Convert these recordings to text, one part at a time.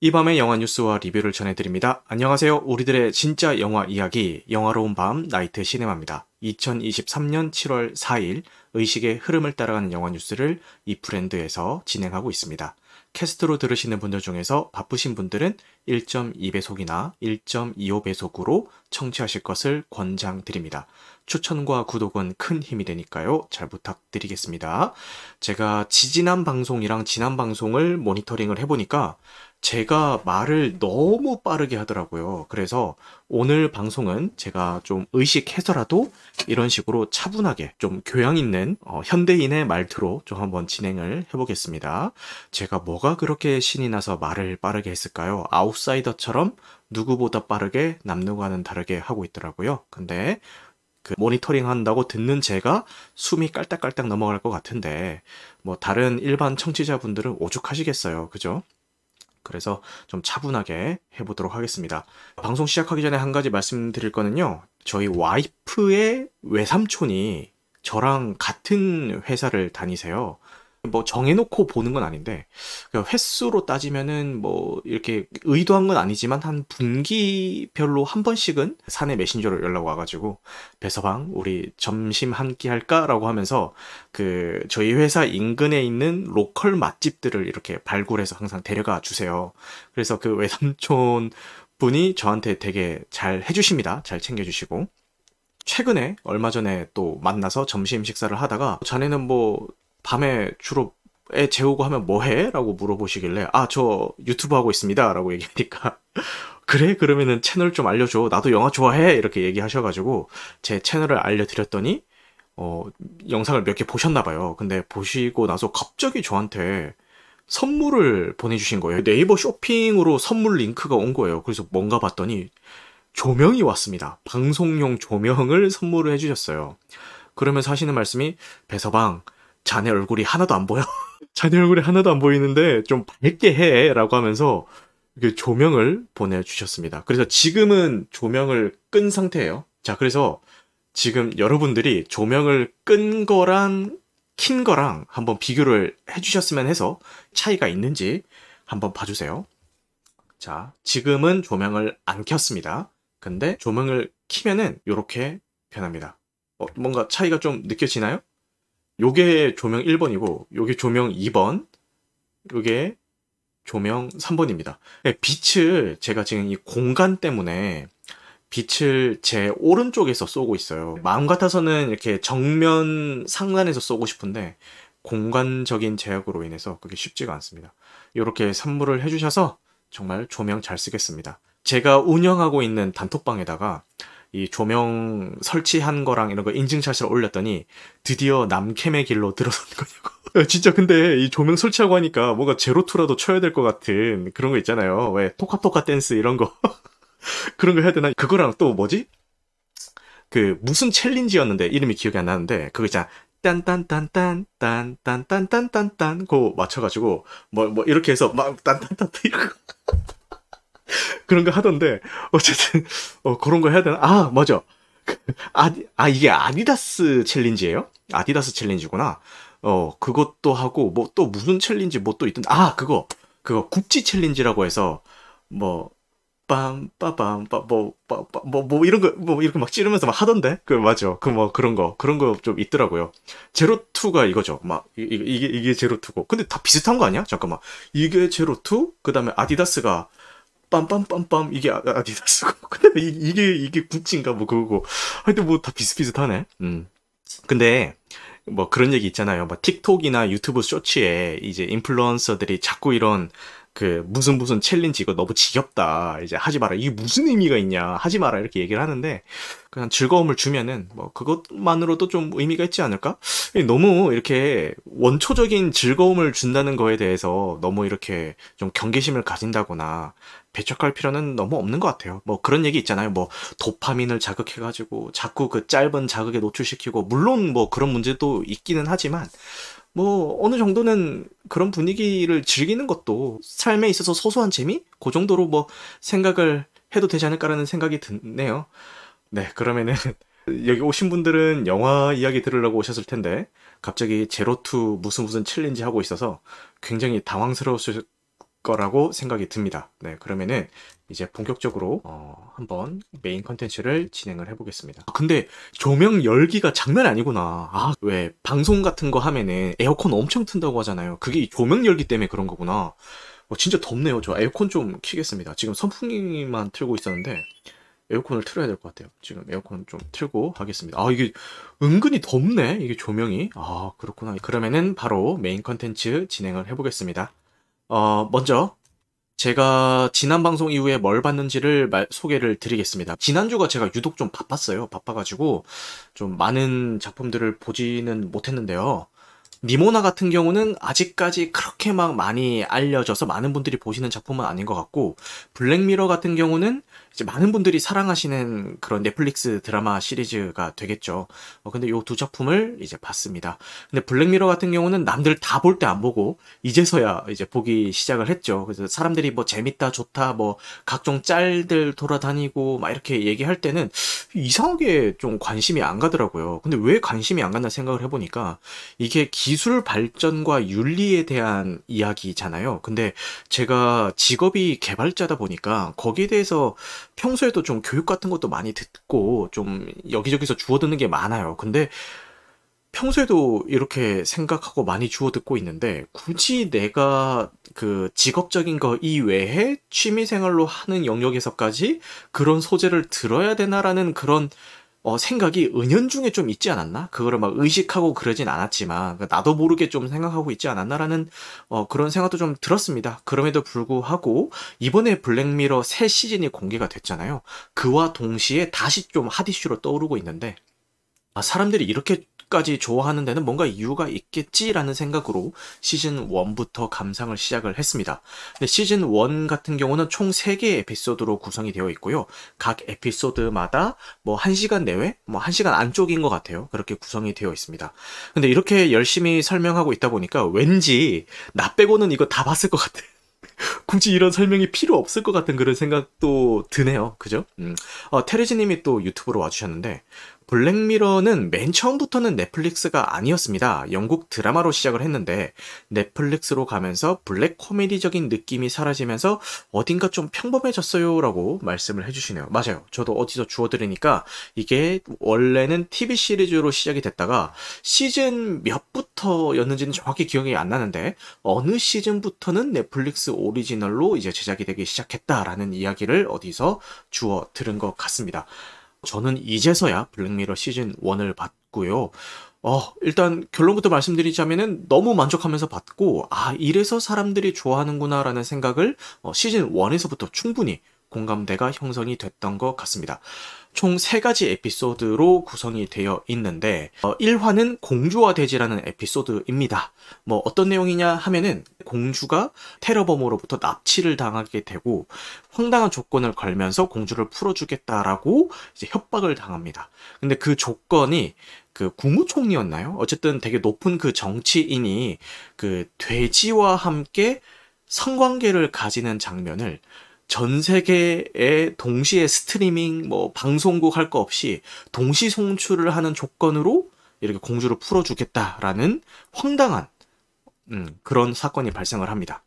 이 밤의 영화 뉴스와 리뷰를 전해드립니다. 안녕하세요. 우리들의 진짜 영화 이야기, 영화로운 밤, 나이트 시네마입니다. 2023년 7월 4일, 의식의 흐름을 따라가는 영화 뉴스를 이 브랜드에서 진행하고 있습니다. 캐스트로 들으시는 분들 중에서 바쁘신 분들은 1.2배속이나 1.25배속으로 청취하실 것을 권장드립니다. 추천과 구독은 큰 힘이 되니까요. 잘 부탁드리겠습니다. 제가 지지난 방송이랑 지난 방송을 모니터링을 해보니까 제가 말을 너무 빠르게 하더라고요. 그래서 오늘 방송은 제가 좀 의식해서라도 이런 식으로 차분하게 좀 교양 있는 어, 현대인의 말투로 좀 한번 진행을 해보겠습니다. 제가 뭐가 그렇게 신이 나서 말을 빠르게 했을까요? 아웃사이더처럼 누구보다 빠르게 남누가는 다르게 하고 있더라고요. 근데 그 모니터링 한다고 듣는 제가 숨이 깔딱깔딱 넘어갈 것 같은데 뭐 다른 일반 청취자분들은 오죽하시겠어요. 그죠? 그래서 좀 차분하게 해보도록 하겠습니다. 방송 시작하기 전에 한 가지 말씀드릴 거는요. 저희 와이프의 외삼촌이 저랑 같은 회사를 다니세요. 뭐 정해놓고 보는 건 아닌데 그 횟수로 따지면은 뭐 이렇게 의도한 건 아니지만 한 분기별로 한 번씩은 사내 메신저로 연락 와가지고 배서방 우리 점심 한 끼 할까라고 하면서 그 저희 회사 인근에 있는 로컬 맛집들을 이렇게 발굴해서 항상 데려가 주세요. 그래서 그 외삼촌 분이 저한테 되게 잘 해주십니다. 잘 챙겨주시고. 최근에 얼마 전에 또 만나서 점심 식사를 하다가 자네는 뭐 밤에 주로 애 재우고 하면 뭐 해? 라고 물어보시길래 아 저 유튜브 하고 있습니다. 라고 얘기하니까 그래? 그러면은 채널 좀 알려줘. 나도 영화 좋아해? 이렇게 얘기하셔가지고 제 채널을 알려드렸더니 어 영상을 몇 개 보셨나 봐요. 근데 보시고 나서 갑자기 저한테 선물을 보내주신 거예요. 네이버 쇼핑으로 선물 링크가 온 거예요. 그래서 뭔가 봤더니 조명이 왔습니다. 방송용 조명을 선물을 해주셨어요. 그러면서 하시는 말씀이 배서방 자네 얼굴이 하나도 안 보여. 자네 얼굴이 하나도 안 보이는데 좀 밝게 해. 라고 하면서 그 조명을 보내주셨습니다. 그래서 지금은 조명을 끈 상태예요. 자, 그래서 지금 여러분들이 조명을 끈 거랑 킨 거랑 한번 비교를 해주셨으면 해서 차이가 있는지 한번 봐주세요. 자, 지금은 조명을 안 켰습니다. 근데 조명을 키면은 이렇게 변합니다. 어, 뭔가 차이가 좀 느껴지나요? 요게 조명 1번이고 요게 조명 2번 요게 조명 3번입니다. 네, 빛을 제가 지금 이 공간 때문에 빛을 제 오른쪽에서 쏘고 있어요. 마음 같아서는 이렇게 정면 상단에서 쏘고 싶은데 공간적인 제약으로 인해서 그게 쉽지가 않습니다. 이렇게 선물을 해주셔서 정말 조명 잘 쓰겠습니다. 제가 운영하고 있는 단톡방에다가 이 조명 설치한 거랑 이런 거 인증샷을 올렸더니 드디어 남캠의 길로 들어선 거냐고. 진짜 근데 이 조명 설치하고 하니까 뭔가 제로투라도 쳐야 될 것 같은 그런 거 있잖아요. 왜 토카토카 댄스 이런 거. 그런 거 해야 되나? 그거랑 또 뭐지? 그 무슨 챌린지였는데 이름이 기억이 안 나는데 그거 있잖아. 딴딴딴딴 딴딴딴딴딴딴 고 맞춰가지고 뭐뭐 이렇게 해서 막 딴딴딴 이러고 그런 거 하던데 어쨌든 어, 그런 거 해야 되나? 아 맞아. 아, 아 이게 아디다스 챌린지예요? 아디다스 챌린지구나. 어 그것도 하고 뭐 또 무슨 챌린지 뭐 또 있던데 아 그거 그거 구찌 챌린지라고 해서 뭐 빰빠밤 빠뭐뭐뭐 뭐 이런 거 뭐 이렇게 막 찌르면서 막 하던데 그 맞아 그뭐 그런 거 그런 거 좀 있더라고요 제로 투가 이거죠 막 이 게 이게 이게 제로 투고 근데 다 비슷한 거 아니야 잠깐만 이게 제로 투 그다음에 아디다스가 빰빰빰빰 이게 아, 아디다스고 근데 이 게 이게 구찌인가 뭐 그거고 하여튼 뭐 다 비슷비슷하네. 음. 근데 뭐 그런 얘기 있잖아요. 뭐 틱톡이나 유튜브 쇼츠에 이제 인플루언서들이 자꾸 이런 그 무슨 무슨 챌린지 이거 너무 지겹다. 이제 하지 마라. 이게 무슨 의미가 있냐. 하지 마라. 이렇게 얘기를 하는데 그냥 즐거움을 주면은 뭐 그것만으로도 좀 의미가 있지 않을까? 너무 이렇게 원초적인 즐거움을 준다는 거에 대해서 너무 이렇게 좀 경계심을 가진다거나 배척할 필요는 너무 없는 것 같아요. 뭐 그런 얘기 있잖아요. 뭐 도파민을 자극해 가지고 자꾸 그 짧은 자극에 노출시키고 물론 뭐 그런 문제도 있기는 하지만 뭐 어느 정도는 그런 분위기를 즐기는 것도 삶에 있어서 소소한 재미? 그 정도로 뭐 생각을 해도 되지 않을까라는 생각이 드네요. 네, 그러면은 여기 오신 분들은 영화 이야기 들으려고 오셨을 텐데 갑자기 제로투 무슨 무슨 챌린지 하고 있어서 굉장히 당황스러웠을 거라고 생각이 듭니다. 네, 그러면은 이제 본격적으로 어, 한번 메인 컨텐츠를 진행을 해보겠습니다. 아, 근데 조명 열기가 장난 아니구나. 아, 왜 방송 같은 거 하면은 에어컨 엄청 튼다고 하잖아요. 그게 조명 열기 때문에 그런 거구나. 어, 진짜 덥네요. 저 에어컨 좀 키겠습니다. 지금 선풍기만 틀고 있었는데 에어컨을 틀어야 될 것 같아요. 지금 에어컨 좀 틀고 하겠습니다. 아, 이게 은근히 덥네. 이게 조명이. 아, 그렇구나. 그러면은 바로 메인 컨텐츠 진행을 해보겠습니다. 어, 먼저 제가 지난 방송 이후에 뭘 봤는지를 말, 소개를 드리겠습니다. 지난주가 제가 유독 좀 바빴어요. 바빠가지고 좀 많은 작품들을 보지는 못했는데요. 니모나 같은 경우는 아직까지 그렇게 막 많이 알려져서 많은 분들이 보시는 작품은 아닌 것 같고 블랙미러 같은 경우는 많은 분들이 사랑하시는 그런 넷플릭스 드라마 시리즈가 되겠죠. 어, 근데 요 두 작품을 이제 봤습니다. 근데 블랙미러 같은 경우는 남들 다 볼 때 안 보고 이제서야 이제 보기 시작을 했죠. 그래서 사람들이 뭐 재밌다, 좋다, 뭐 각종 짤들 돌아다니고 막 이렇게 얘기할 때는 이상하게 좀 관심이 안 가더라고요. 근데 왜 관심이 안 갔나 생각을 해보니까 이게 기술 발전과 윤리에 대한 이야기잖아요. 근데 제가 직업이 개발자다 보니까 거기에 대해서 평소에도 좀 교육 같은 것도 많이 듣고 좀 여기저기서 주워 듣는 게 많아요. 근데 평소에도 이렇게 생각하고 많이 주워 듣고 있는데 굳이 내가 그 직업적인 거 이외에 취미 생활로 하는 영역에서까지 그런 소재를 들어야 되나라는 그런 어, 생각이 은연중에 좀 있지 않았나? 그거를 막 의식하고 그러진 않았지만 그러니까 나도 모르게 좀 생각하고 있지 않았나라는 어, 그런 생각도 좀 들었습니다. 그럼에도 불구하고 이번에 블랙미러 새 시즌이 공개가 됐잖아요. 그와 동시에 다시 좀 핫이슈로 떠오르고 있는데 아, 사람들이 이렇게 까지 좋아하는 데는 뭔가 이유가 있겠지라는 생각으로 시즌 1부터 감상을 시작을 했습니다. 근데 시즌 1 같은 경우는 총 3개의 에피소드로 구성이 되어 있고요. 각 에피소드마다 뭐 1시간 내외, 뭐 1시간 안쪽인 것 같아요. 그렇게 구성이 되어 있습니다. 근데 이렇게 열심히 설명하고 있다 보니까 왠지 나 빼고는 이거 다 봤을 것 같아. 굳이 이런 설명이 필요 없을 것 같은 그런 생각도 드네요. 그죠? 음. 어, 테레지님이 또 유튜브로 와주셨는데, 블랙미러는 맨 처음부터는 넷플릭스가 아니었습니다. 영국 드라마로 시작을 했는데 넷플릭스로 가면서 블랙 코미디적인 느낌이 사라지면서 어딘가 좀 평범해졌어요 라고 말씀을 해주시네요. 맞아요. 저도 어디서 주워 들으니까 이게 원래는 TV 시리즈로 시작이 됐다가 시즌 몇부터였는지는 정확히 기억이 안 나는데 어느 시즌부터는 넷플릭스 오리지널로 이제 제작이 되기 시작했다라는 이야기를 어디서 주워 들은 것 같습니다. 저는 이제서야 블랙미러 시즌 1을 봤고요. 어, 일단 결론부터 말씀드리자면은 너무 만족하면서 봤고, 아, 이래서 사람들이 좋아하는구나라는 생각을 어, 시즌 1에서부터 충분히 공감대가 형성이 됐던 것 같습니다. 총 3가지 에피소드로 구성이 되어 있는데 어, 1화는 공주와 돼지라는 에피소드입니다. 뭐 어떤 내용이냐 하면은 공주가 테러범으로부터 납치를 당하게 되고 황당한 조건을 걸면서 공주를 풀어주겠다라고 이제 협박을 당합니다. 근데 그 조건이 그 국무총리였나요? 어쨌든 되게 높은 그 정치인이 그 돼지와 함께 성관계를 가지는 장면을 전 세계에 동시에 스트리밍 뭐 방송국 할 거 없이 동시 송출을 하는 조건으로 이렇게 공주를 풀어주겠다라는 황당한 음, 그런 사건이 발생을 합니다.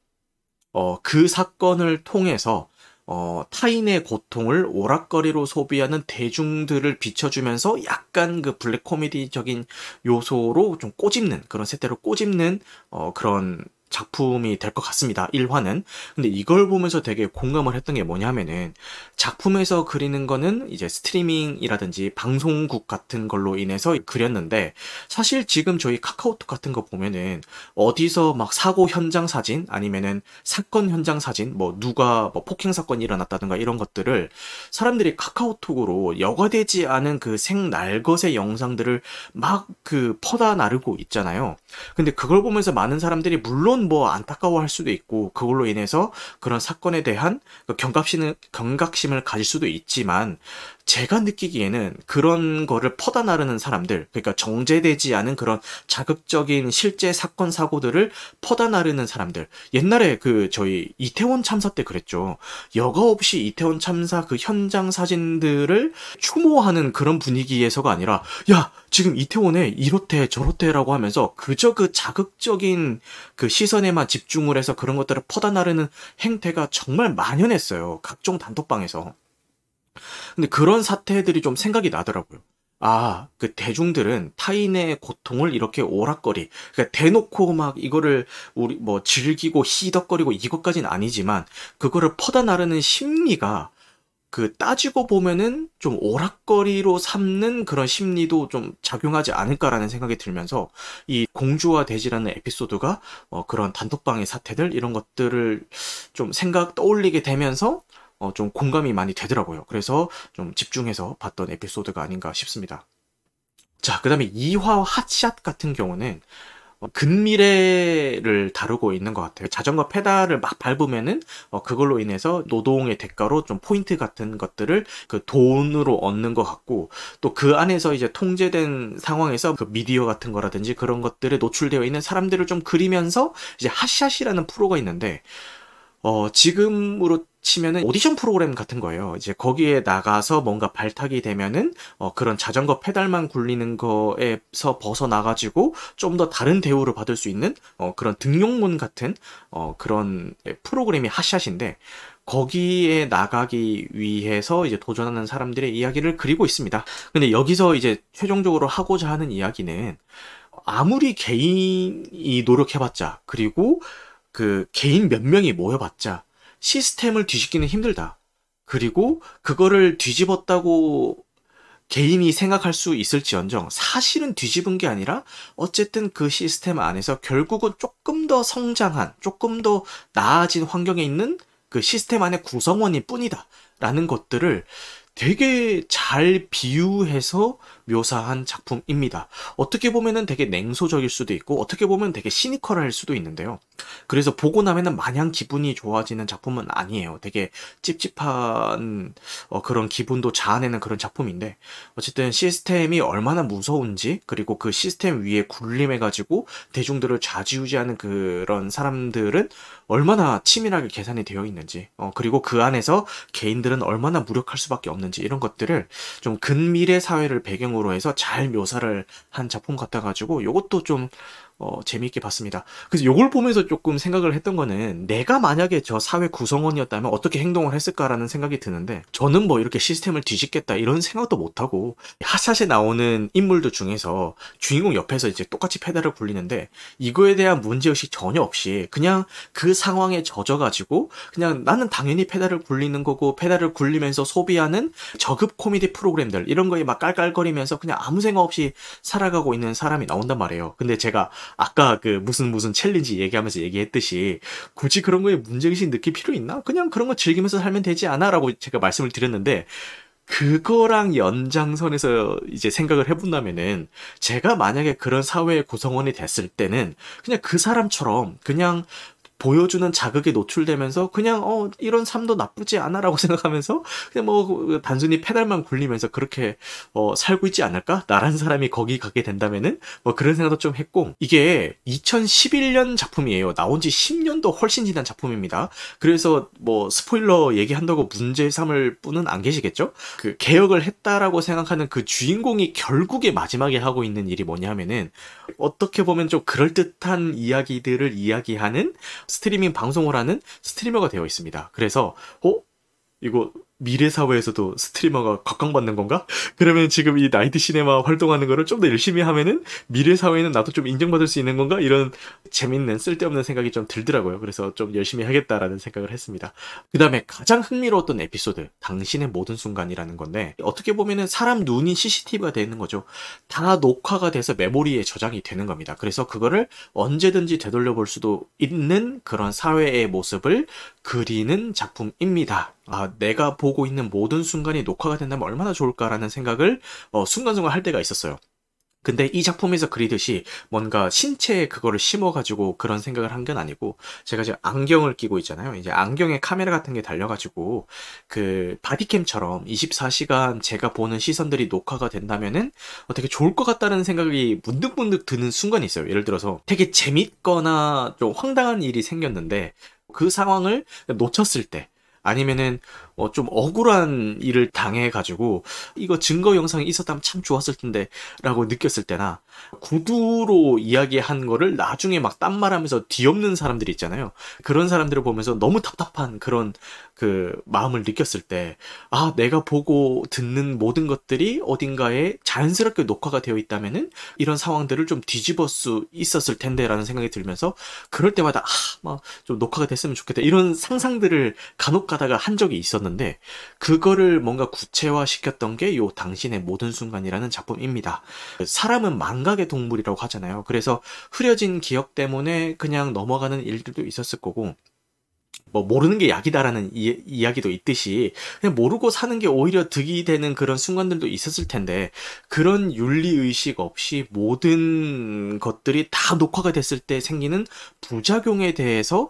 어, 그 사건을 통해서 어, 타인의 고통을 오락거리로 소비하는 대중들을 비춰주면서 약간 그 블랙 코미디적인 요소로 좀 꼬집는 그런 세대로 꼬집는 어, 그런 작품이 될 것 같습니다. 1화는. 근데 이걸 보면서 되게 공감을 했던 게 뭐냐면은 작품에서 그리는 거는 이제 스트리밍이라든지 방송국 같은 걸로 인해서 그렸는데 사실 지금 저희 카카오톡 같은 거 보면은 어디서 막 사고 현장 사진 아니면은 사건 현장 사진 뭐 누가 뭐 폭행 사건이 일어났다든가 이런 것들을 사람들이 카카오톡으로 여과되지 않은 그 생날것의 영상들을 막 그 퍼다 나르고 있잖아요. 근데 그걸 보면서 많은 사람들이 물론 물론 뭐 안타까워할 수도 있고 그걸로 인해서 그런 사건에 대한 그 경각심을 경각심을 가질 수도 있지만 제가 느끼기에는 그런 거를 퍼다 나르는 사람들, 그러니까 정제되지 않은 그런 자극적인 실제 사건 사고들을 퍼다 나르는 사람들. 옛날에 그 저희 이태원 참사 때 그랬죠. 여과 없이 이태원 참사 그 현장 사진들을 추모하는 그런 분위기에서가 아니라 야 지금 이태원에 이렇대 저렇대라고 하면서 그저 그 자극적인 그 시선에만 집중을 해서 그런 것들을 퍼다 나르는 행태가 정말 만연했어요. 각종 단톡방에서. 근데 그런 사태들이 좀 생각이 나더라고요. 아, 그 대중들은 타인의 고통을 이렇게 오락거리, 그러니까 대놓고 막 이거를 우리 뭐 즐기고 희덕거리고 이것까지는 아니지만 그거를 퍼다 나르는 심리가 그 따지고 보면은 좀 오락거리로 삼는 그런 심리도 좀 작용하지 않을까라는 생각이 들면서 이 공주와 돼지라는 에피소드가 어 그런 단톡방의 사태들 이런 것들을 좀 생각 떠올리게 되면서 어, 좀 공감이 많이 되더라고요. 그래서 좀 집중해서 봤던 에피소드가 아닌가 싶습니다. 자, 그 다음에 2화 핫샷 같은 경우는 어, 근미래를 다루고 있는 것 같아요. 자전거 페달을 막 밟으면은 어, 그걸로 인해서 노동의 대가로 좀 포인트 같은 것들을 그 돈으로 얻는 것 같고 또 그 안에서 이제 통제된 상황에서 그 미디어 같은 거라든지 그런 것들에 노출되어 있는 사람들을 좀 그리면서 이제 핫샷이라는 프로가 있는데 어, 지금으로 치면은 오디션 프로그램 같은 거예요. 이제 거기에 나가서 뭔가 발탁이 되면은 어, 그런 자전거 페달만 굴리는 거에서 벗어나가지고 좀 더 다른 대우를 받을 수 있는 어, 그런 등용문 같은 어, 그런 프로그램이 핫샷인데 거기에 나가기 위해서 이제 도전하는 사람들의 이야기를 그리고 있습니다. 근데 여기서 이제 최종적으로 하고자 하는 이야기는 아무리 개인이 노력해봤자 그리고 그 개인 몇 명이 모여봤자 시스템을 뒤집기는 힘들다. 그리고 그거를 뒤집었다고 개인이 생각할 수 있을지언정 사실은 뒤집은 게 아니라 어쨌든 그 시스템 안에서 결국은 조금 더 성장한 조금 더 나아진 환경에 있는 그 시스템 안의 구성원일 뿐이다. 라는 것들을 되게 잘 비유해서 묘사한 작품입니다. 어떻게 보면은 되게 냉소적일 수도 있고 어떻게 보면 되게 시니컬할 수도 있는데요. 그래서 보고 나면은 마냥 기분이 좋아지는 작품은 아니에요. 되게 찝찝한 어, 그런 기분도 자아내는 그런 작품인데 어쨌든 시스템이 얼마나 무서운지 그리고 그 시스템 위에 군림해가지고 대중들을 좌지우지하는 그런 사람들은 얼마나 치밀하게 계산이 되어 있는지 어, 그리고 그 안에서 개인들은 얼마나 무력할 수밖에 없는지 이런 것들을 좀 근미래 사회를 배경 으로 방식으로 해서 잘 묘사를 한 작품 같아가지고 이것도 좀 어, 재미있게 봤습니다. 그래서 이걸 보면서 조금 생각을 했던 거는 내가 만약에 저 사회 구성원이었다면 어떻게 행동을 했을까라는 생각이 드는데 저는 뭐 이렇게 시스템을 뒤집겠다 이런 생각도 못하고 핫샷에 나오는 인물들 중에서 주인공 옆에서 이제 똑같이 페달을 굴리는데 이거에 대한 문제의식 전혀 없이 그냥 그 상황에 젖어가지고 그냥 나는 당연히 페달을 굴리는 거고 페달을 굴리면서 소비하는 저급 코미디 프로그램들 이런 거에 막 깔깔거리면서 그냥 아무 생각 없이 살아가고 있는 사람이 나온단 말이에요. 근데 제가 아까 그 무슨 무슨 챌린지 얘기하면서 얘기했듯이 굳이 그런 거에 문제의식 느낄 필요 있나? 그냥 그런 거 즐기면서 살면 되지 않아? 라고 제가 말씀을 드렸는데 그거랑 연장선에서 이제 생각을 해본다면은 제가 만약에 그런 사회의 구성원이 됐을 때는 그냥 그 사람처럼 그냥 보여주는 자극에 노출되면서 그냥 어 이런 삶도 나쁘지 않아라고 생각하면서 그냥 뭐그 단순히 페달만 굴리면서 그렇게 어 살고 있지 않을까? 나란 사람이 거기 가게 된다면은 뭐 그런 생각도 좀 했고 이게 2011년 작품이에요. 나온 지 10년도 훨씬 지난 작품입니다. 그래서 뭐 스포일러 얘기한다고 문제 삼을 분은 안 계시겠죠? 그 개혁을 했다라고 생각하는 그 주인공이 결국에 마지막에 하고 있는 일이 뭐냐면은 어떻게 보면 좀 그럴듯한 이야기들을 이야기하는 스트리밍 방송을 하는 스트리머가 되어 있습니다. 그래서 어 이거 미래 사회에서도 스트리머가 각광받는 건가? 그러면 지금 이 나이트 시네마 활동하는 거를 좀 더 열심히 하면은 미래 사회에는 나도 좀 인정받을 수 있는 건가? 이런 재밌는 쓸데없는 생각이 좀 들더라고요. 그래서 좀 열심히 하겠다라는 생각을 했습니다. 그 다음에 가장 흥미로웠던 에피소드, 당신의 모든 순간이라는 건데 어떻게 보면은 사람 눈이 CCTV가 되는 거죠. 다 녹화가 돼서 메모리에 저장이 되는 겁니다. 그래서 그거를 언제든지 되돌려 볼 수도 있는 그런 사회의 모습을 그리는 작품입니다. 아, 내가 보고 있는 모든 순간이 녹화가 된다면 얼마나 좋을까라는 생각을 어, 순간순간 할 때가 있었어요. 근데 이 작품에서 그리듯이 뭔가 신체에 그거를 심어가지고 그런 생각을 한 건 아니고 제가 지금 안경을 끼고 있잖아요. 이제 안경에 카메라 같은 게 달려가지고 그 바디캠처럼 24시간 제가 보는 시선들이 녹화가 된다면은 어, 되게 좋을 것 같다는 생각이 문득문득 드는 순간이 있어요. 예를 들어서 되게 재밌거나 좀 황당한 일이 생겼는데 그 상황을 놓쳤을 때 아니면은 어, 좀 억울한 일을 당해 가지고 이거 증거 영상이 있었다면 참 좋았을 텐데 라고 느꼈을 때나 구두로 이야기한 거를 나중에 막 딴 말하면서 뒤엎는 사람들이 있잖아요. 그런 사람들을 보면서 너무 답답한 그런 그 마음을 느꼈을 때 아 내가 보고 듣는 모든 것들이 어딘가에 자연스럽게 녹화가 되어 있다면은 이런 상황들을 좀 뒤집을 수 있었을 텐데라는 생각이 들면서 그럴 때마다 아 막 좀 녹화가 됐으면 좋겠다 이런 상상들을 간혹 가다가 한 적이 있었는데 그거를 뭔가 구체화 시켰던 게 요 당신의 모든 순간이라는 작품입니다. 사람은 망각의 동물이라고 하잖아요. 그래서 흐려진 기억 때문에 그냥 넘어가는 일들도 있었을 거고 뭐 모르는 게 약이다라는 이, 이야기도 있듯이 그냥 모르고 사는 게 오히려 득이 되는 그런 순간들도 있었을 텐데 그런 윤리 의식 없이 모든 것들이 다 녹화가 됐을 때 생기는 부작용에 대해서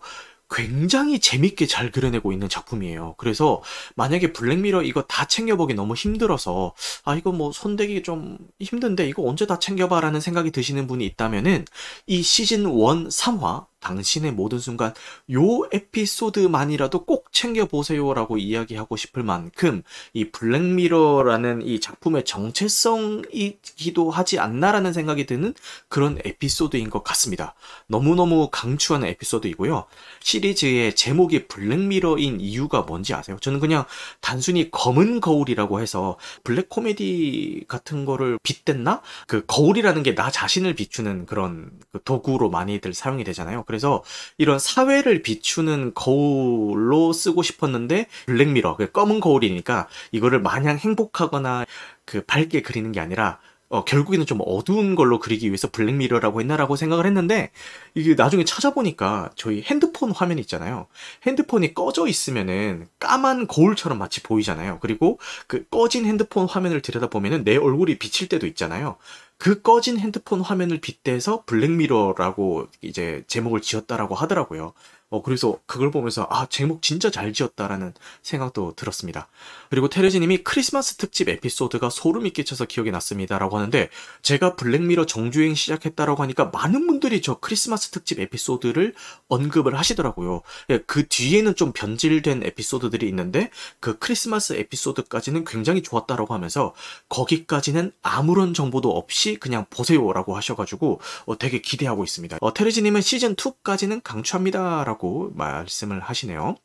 굉장히 재밌게 잘 그려내고 있는 작품이에요. 그래서 만약에 블랙미러 이거 다 챙겨보기 너무 힘들어서 아 이거 뭐 손대기 좀 힘든데 이거 언제 다 챙겨봐라는 생각이 드시는 분이 있다면은 이 시즌 1 3화 당신의 모든 순간 요 에피소드만이라도 꼭 챙겨보세요라고 이야기하고 싶을 만큼 이 블랙미러라는 이 작품의 정체성이기도 하지 않나라는 생각이 드는 그런 에피소드인 것 같습니다. 너무너무 강추하는 에피소드이고요. 시리즈의 제목이 블랙미러인 이유가 뭔지 아세요? 저는 그냥 단순히 검은 거울이라고 해서 블랙 코미디 같은 거를 빗댔나? 그 거울이라는 게 나 자신을 비추는 그런 그 도구로 많이들 사용이 되잖아요. 그래서 이런 사회를 비추는 거울로 쓰고 싶었는데 블랙미러, 그 검은 거울이니까 이거를 마냥 행복하거나 그 밝게 그리는 게 아니라 어, 결국에는 좀 어두운 걸로 그리기 위해서 블랙미러라고 했나라고 생각을 했는데 이게 나중에 찾아보니까 저희 핸드폰 화면 있잖아요. 핸드폰이 꺼져 있으면은 까만 거울처럼 마치 보이잖아요. 그리고 그 꺼진 핸드폰 화면을 들여다보면은 내 얼굴이 비칠 때도 있잖아요. 그 꺼진 핸드폰 화면을 빗대서 블랙미러라고 이제 제목을 지었다라고 하더라고요. 어, 그래서 그걸 보면서, 아, 제목 진짜 잘 지었다라는 생각도 들었습니다. 그리고 테레지님이 크리스마스 특집 에피소드가 소름이 끼쳐서 기억이 났습니다라고 하는데, 제가 블랙미러 정주행 시작했다라고 하니까 많은 분들이 저 크리스마스 특집 에피소드를 언급을 하시더라고요. 예, 그 뒤에는 좀 변질된 에피소드들이 있는데, 그 크리스마스 에피소드까지는 굉장히 좋았다라고 하면서, 거기까지는 아무런 정보도 없이 그냥 보세요라고 하셔가지고, 어, 되게 기대하고 있습니다. 어, 테레지님은 시즌 2까지는 강추합니다라고 라고 말씀을 하시네요.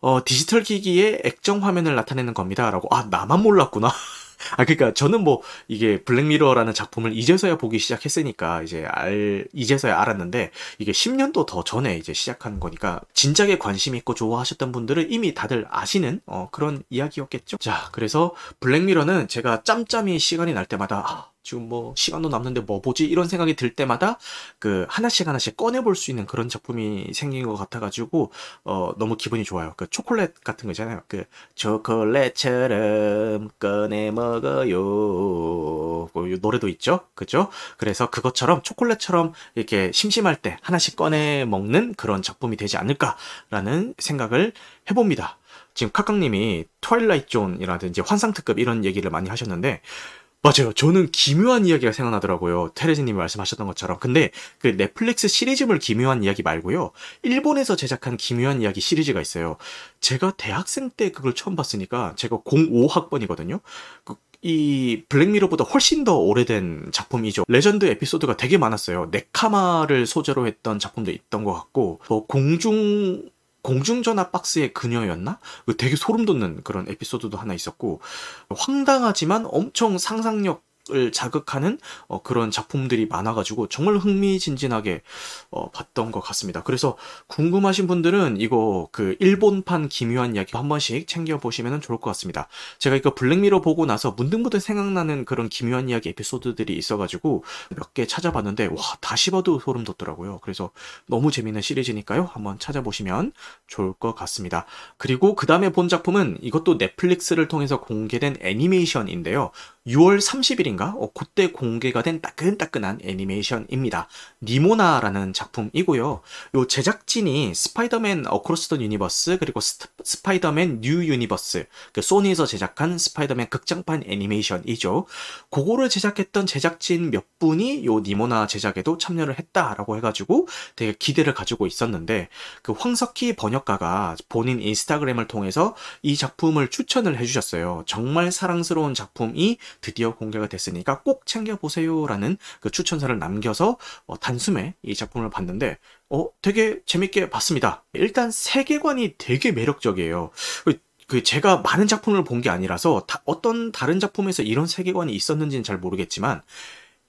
어, 디지털 기기에 액정 화면을 나타내는 겁니다. 라고. 아, 나만 몰랐구나. 아, 그니까 저는 뭐 이게 블랙미러라는 작품을 이제서야 보기 시작했으니까 이제 알, 이제서야 알았는데 이게 10년도 더 전에 이제 시작한 거니까 진작에 관심 있고 좋아하셨던 분들은 이미 다들 아시는 어, 그런 이야기였겠죠. 자, 그래서 블랙미러는 제가 짬짬이 시간이 날 때마다 아, 지금 뭐 시간도 남는데 뭐 보지 이런 생각이 들 때마다 그 하나씩 하나씩 꺼내 볼 수 있는 그런 작품이 생긴 것 같아 가지고 어 너무 기분이 좋아요. 그 초콜릿 같은 거 있잖아요. 그 초콜릿처럼 꺼내 먹어요. 그 노래도 있죠. 그죠? 그래서 그것처럼 초콜릿처럼 이렇게 심심할 때 하나씩 꺼내 먹는 그런 작품이 되지 않을까라는 생각을 해 봅니다. 지금 카카님이 트와일라이트 존이라든지 환상특급 이런 얘기를 많이 하셨는데 맞아요. 저는 기묘한 이야기가 생각나더라고요. 테레지님이 말씀하셨던 것처럼. 근데 그 넷플릭스 시리즈물 기묘한 이야기 말고요. 일본에서 제작한 기묘한 이야기 시리즈가 있어요. 제가 대학생 때 그걸 처음 봤으니까 제가 05학번이거든요. 그, 이 블랙미러보다 훨씬 더 오래된 작품이죠. 레전드 에피소드가 되게 많았어요. 네카마를 소재로 했던 작품도 있던 것 같고, 뭐 공중 공중전화 박스의 그녀였나? 그 되게 소름 돋는 그런 에피소드도 하나 있었고 황당하지만 엄청 상상력 을 자극하는 어, 그런 작품들이 많아가지고 정말 흥미진진하게 어, 봤던 것 같습니다. 그래서 궁금하신 분들은 이거 그 일본판 기묘한 이야기 한 번씩 챙겨 보시면 좋을 것 같습니다. 제가 이거 블랙미러 보고 나서 문득문득 생각나는 그런 기묘한 이야기 에피소드들이 있어가지고 몇 개 찾아봤는데 와 다시 봐도 소름 돋더라고요. 그래서 너무 재밌는 시리즈니까요. 한번 찾아보시면 좋을 것 같습니다. 그리고 그 다음에 본 작품은 이것도 넷플릭스를 통해서 공개된 애니메이션인데요. 6월 30일인가? 어, 그때 공개가 된 따끈따끈한 애니메이션입니다. 니모나라는 작품이고요. 요 제작진이 스파이더맨 어크로스 더 유니버스 그리고 스, 파이더맨 뉴 유니버스 그 소니에서 제작한 스파이더맨 극장판 애니메이션이죠. 그거를 제작했던 제작진 몇 분이 요 니모나 제작에도 참여를 했다라고 해가지고 되게 기대를 가지고 있었는데 그 황석희 번역가가 본인 인스타그램을 통해서 이 작품을 추천을 해주셨어요. 정말 사랑스러운 작품이 드디어 공개가 됐으니까 꼭 챙겨보세요라는 그 추천사를 남겨서 어, 단숨에 이 작품을 봤는데 어 되게 재밌게 봤습니다. 일단 세계관이 되게 매력적이에요. 그, 그 제가 많은 작품을 본 게 아니라서 다, 어떤 다른 작품에서 이런 세계관이 있었는지는 잘 모르겠지만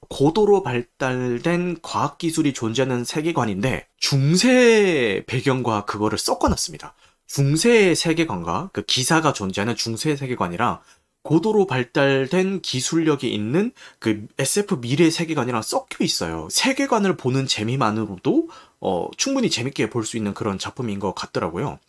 고도로 발달된 과학 기술이 존재하는 세계관인데 중세 배경과 그거를 섞어놨습니다. 중세 세계관과 그 기사가 존재하는 중세 세계관이랑 고도로 발달된 기술력이 있는 그 SF 미래 세계관이랑 섞여 있어요. 세계관을 보는 재미만으로도 어, 충분히 재밌게 볼 수 있는 그런 작품인 것 같더라고요.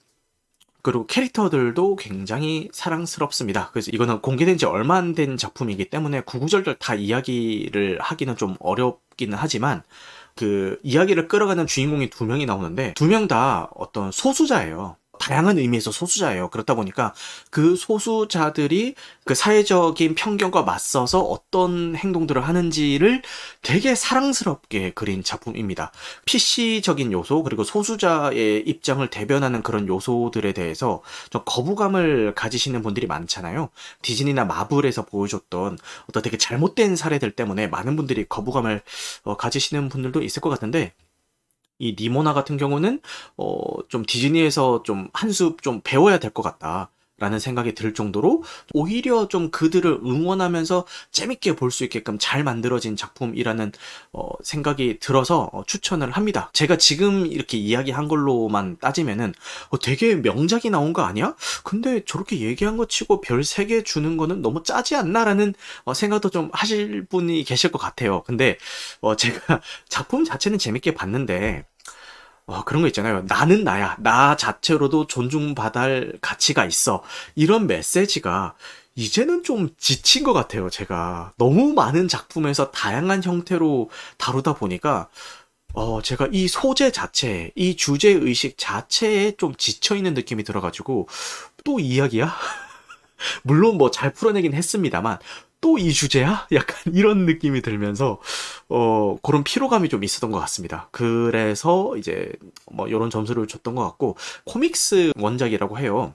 그리고 캐릭터들도 굉장히 사랑스럽습니다. 그래서 이거는 공개된 지 얼마 안 된 작품이기 때문에 구구절절 다 이야기를 하기는 좀 어렵기는 하지만 그 이야기를 끌어가는 주인공이 두 명이 나오는데 두 명 다 어떤 소수자예요. 다양한 의미에서 소수자예요. 그렇다 보니까 그 소수자들이 그 사회적인 편견과 맞서서 어떤 행동들을 하는지를 되게 사랑스럽게 그린 작품입니다. PC적인 요소, 그리고 소수자의 입장을 대변하는 그런 요소들에 대해서 좀 거부감을 가지시는 분들이 많잖아요. 디즈니나 마블에서 보여줬던 어떤 되게 잘못된 사례들 때문에 많은 분들이 거부감을 어, 가지시는 분들도 있을 것 같은데, 이 니모나 같은 경우는 어, 좀 디즈니에서 좀 한 수 좀 배워야 될 것 같다. 라는 생각이 들 정도로 오히려 좀 그들을 응원하면서 재밌게 볼 수 있게끔 잘 만들어진 작품이라는 어, 생각이 들어서 어, 추천을 합니다. 제가 지금 이렇게 이야기한 걸로만 따지면은 어, 되게 명작이 나온 거 아니야? 근데 저렇게 얘기한 거 치고 별 3개 주는 거는 너무 짜지 않나라는 어, 생각도 좀 하실 분이 계실 것 같아요. 근데 어, 제가 작품 자체는 재밌게 봤는데 어, 그런 거 있잖아요. 나는 나야. 나 자체로도 존중받을 가치가 있어. 이런 메시지가 이제는 좀 지친 것 같아요, 제가. 너무 많은 작품에서 다양한 형태로 다루다 보니까, 어, 제가 이 소재 자체, 이 주제 의식 자체에 좀 지쳐있는 느낌이 들어가지고, 또 이야기야? 물론 뭐 잘 풀어내긴 했습니다만, 또 이 주제야? 약간 이런 느낌이 들면서 어 그런 피로감이 좀 있었던 것 같습니다. 그래서 이제 뭐 이런 점수를 줬던 것 같고 코믹스 원작이라고 해요.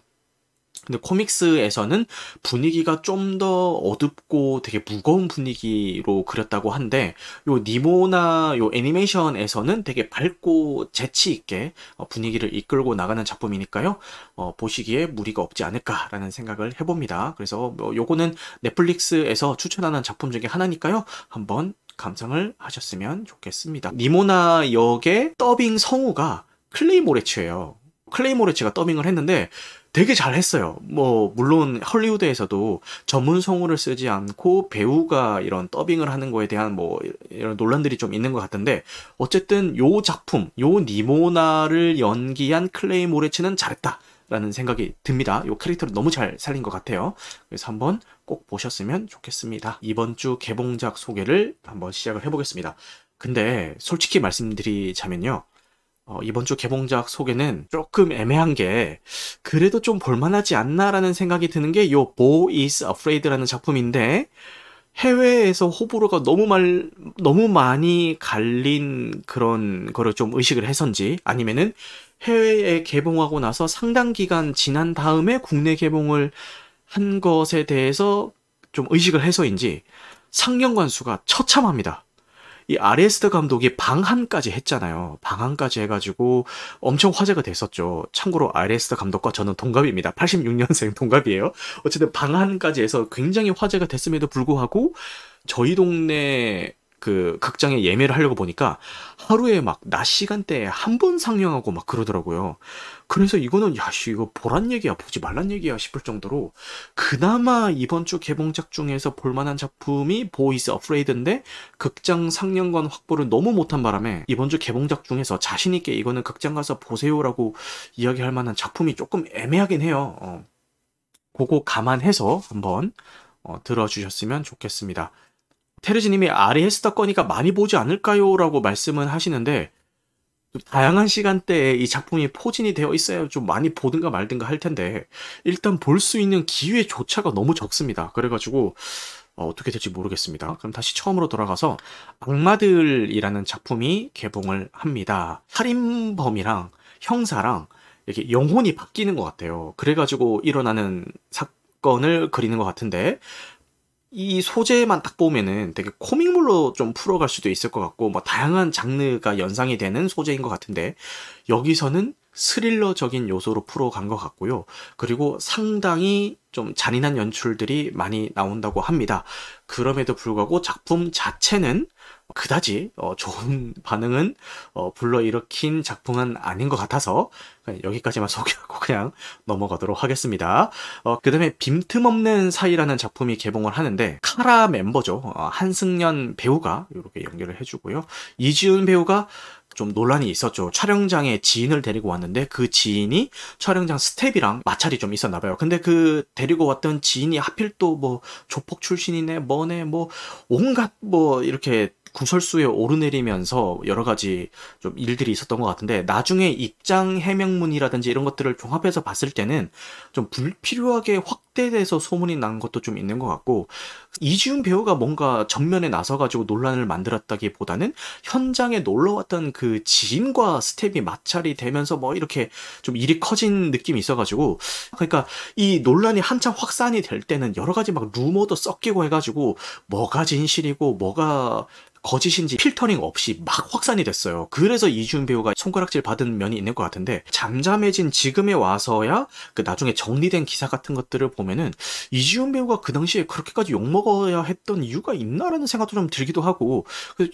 근데 코믹스에서는 분위기가 좀 더 어둡고 되게 무거운 분위기로 그렸다고 한데 요 니모나 요 애니메이션에서는 되게 밝고 재치 있게 어, 분위기를 이끌고 나가는 작품이니까요. 어, 보시기에 무리가 없지 않을까라는 생각을 해봅니다. 그래서 뭐 요거는 넷플릭스에서 추천하는 작품 중에 하나니까요. 한번 감상을 하셨으면 좋겠습니다. 니모나 역의 더빙 성우가 클로이 모레츠예요. 클로이 모레츠가 더빙을 했는데 되게 잘했어요. 뭐 물론 헐리우드에서도 전문 성우를 쓰지 않고 배우가 이런 더빙을 하는 거에 대한 뭐 이런 논란들이 좀 있는 것 같은데 어쨌든 요 작품, 요 니모나를 연기한 클로이 모레츠는 잘했다. 라는 생각이 듭니다. 요 캐릭터를 너무 잘 살린 것 같아요. 그래서 한번 꼭 보셨으면 좋겠습니다. 이번 주 개봉작 소개를 한번 시작을 해보겠습니다. 근데 솔직히 말씀드리자면요. 어, 이번 주 개봉작 소개는 조금 애매한 게 그래도 좀 볼만하지 않나라는 생각이 드는 게 요 Bo is Afraid라는 작품인데 해외에서 호불호가 너무 말 너무 많이 갈린 그런 거를 좀 의식을 해서인지 아니면은 해외에 개봉하고 나서 상당 기간 지난 다음에 국내 개봉을 한 것에 대해서 좀 의식을 해서인지 상영관 수가 처참합니다. 이 아레스트 감독이 방한까지 했잖아요. 방한까지 해가지고 엄청 화제가 됐었죠. 참고로 아레스트 감독과 저는 동갑입니다. 86년생 동갑이에요. 어쨌든 방한까지 해서 굉장히 화제가 됐음에도 불구하고 저희 동네 그 극장에 예매를 하려고 보니까 하루에 막 낮 시간대에 한 번 상영하고 막 그러더라고요. 그래서 이거는 야씨 이거 보란 얘기야 보지 말란 얘기야 싶을 정도로 그나마 이번 주 개봉작 중에서 볼만한 작품이 보 이즈 어프레이드인데 극장 상영관 확보를 너무 못한 바람에 이번 주 개봉작 중에서 자신 있게 이거는 극장 가서 보세요라고 이야기할 만한 작품이 조금 애매하긴 해요. 어. 그거 감안해서 한번 어, 들어주셨으면 좋겠습니다. 테르지님이 아리 애스터 거니까 많이 보지 않을까요? 라고 말씀은 하시는데 다양한 시간대에 이 작품이 포진이 되어 있어야 좀 많이 보든가 말든가 할 텐데 일단 볼 수 있는 기회조차가 너무 적습니다. 그래가지고 어, 떻게 될지 모르겠습니다. 그럼 다시 처음으로 돌아가서 악마들이라는 작품이 개봉을 합니다. 살인범이랑 형사랑 이렇게 영혼이 바뀌는 것 같아요. 그래가지고 일어나는 사건을 그리는 것 같은데 이 소재만 딱 보면은 되게 코믹물로 좀 풀어갈 수도 있을 것 같고 뭐 다양한 장르가 연상이 되는 소재인 것 같은데 여기서는 스릴러적인 요소로 풀어간 것 같고요. 그리고 상당히 좀 잔인한 연출들이 많이 나온다고 합니다. 그럼에도 불구하고 작품 자체는 그다지 어, 좋은 반응은 어, 불러일으킨 작품은 아닌 것 같아서 여기까지만 소개하고 그냥 넘어가도록 하겠습니다. 어, 그 다음에 빈틈없는 사이라는 작품이 개봉을 하는데 카라 멤버죠. 어, 한승연 배우가 이렇게 연결을 해주고요. 이지훈 배우가 좀 논란이 있었죠. 촬영장에 지인을 데리고 왔는데 그 지인이 촬영장 스텝이랑 마찰이 좀 있었나 봐요. 근데 그 데리고 왔던 지인이 하필 또 뭐 조폭 출신이네 뭐네 뭐 온갖 뭐 이렇게 구설수에 오르내리면서 여러 가지 좀 일들이 있었던 것 같은데 나중에 입장 해명문이라든지 이런 것들을 종합해서 봤을 때는 좀 불필요하게 확 대돼서 소문이 난 것도 좀 있는 것 같고 이지훈 배우가 뭔가 전면에 나서가지고 논란을 만들었다기보다는 현장에 놀러 왔던 그 지인과 스텝이 마찰이 되면서 뭐 이렇게 좀 일이 커진 느낌이 있어가지고 그러니까 이 논란이 한참 확산이 될 때는 여러 가지 막 루머도 섞이고 해가지고 뭐가 진실이고 뭐가 거짓인지 필터링 없이 막 확산이 됐어요. 그래서 이지훈 배우가 손가락질 받은 면이 있는 것 같은데 잠잠해진 지금에 와서야 그 나중에 정리된 기사 같은 것들을 보면 은 이지훈 배우가 그 당시에 그렇게까지 욕먹어야 했던 이유가 있나라는 생각도 좀 들기도 하고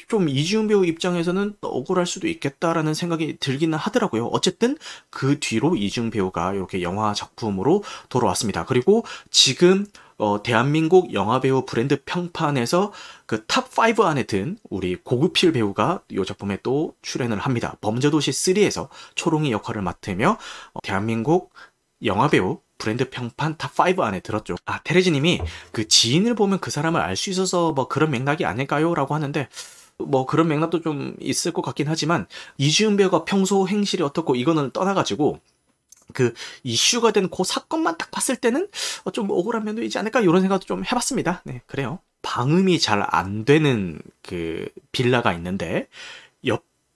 좀 이지훈 배우 입장에서는 억울할 수도 있겠다라는 생각이 들기는 하더라고요. 어쨌든 그 뒤로 이지훈 배우가 이렇게 영화 작품으로 돌아왔습니다. 그리고 지금 어, 대한민국 영화배우 브랜드 평판에서 그 탑 5 안에 든 우리 고규필 배우가 이 작품에 또 출연을 합니다. 범죄도시 3에서 초롱이 역할을 맡으며 어, 대한민국 영화배우 브랜드 평판 탑5 안에 들었죠. 아, 테레지 님이 그 지인을 보면 그 사람을 알 수 있어서 뭐 그런 맥락이 아닐까요? 라고 하는데 뭐 그런 맥락도 좀 있을 것 같긴 하지만 이지훈 배우가 평소 행실이 어떻고 이거는 떠나가지고 그 이슈가 된 그 사건만 딱 봤을 때는 어, 좀 억울한 면도 있지 않을까 이런 생각도 좀 해봤습니다. 네, 그래요. 방음이 잘 안 되는 그 빌라가 있는데 옆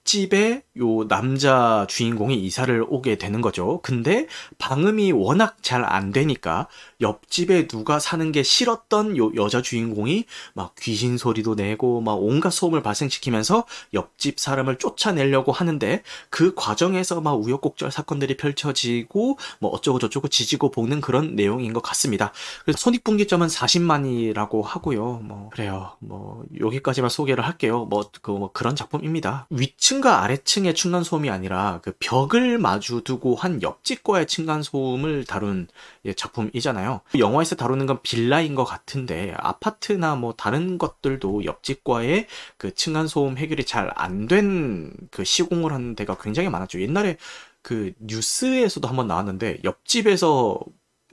집에 요 남자 주인공이 이사를 오게 되는 거죠. 근데 방음이 워낙 잘 안 되니까 옆집에 누가 사는 게 싫었던 요 여자 주인공이 막 귀신 소리도 내고 막 온갖 소음을 발생시키면서 옆집 사람을 쫓아내려고 하는데 그 과정에서 막 우여곡절 사건들이 펼쳐지고 뭐 어쩌고 저쩌고 지지고 볶는 그런 내용인 것 같습니다. 그래서 손익분기점은 40만이라고 하고요. 뭐 그래요. 뭐 여기까지만 소개를 할게요. 뭐, 그, 뭐 그런 작품입니다. 위 층과 아래층의 층간 소음이 아니라 그 벽을 마주 두고 한 옆집과의 층간 소음을 다룬 예, 작품이잖아요. 영화에서 다루는 건 빌라인 것 같은데 아파트나 뭐 다른 것들도 옆집과의 그 층간 소음 해결이 잘 안 된 그 시공을 하는 데가 굉장히 많았죠. 옛날에 그 뉴스에서도 한번 나왔는데 옆집에서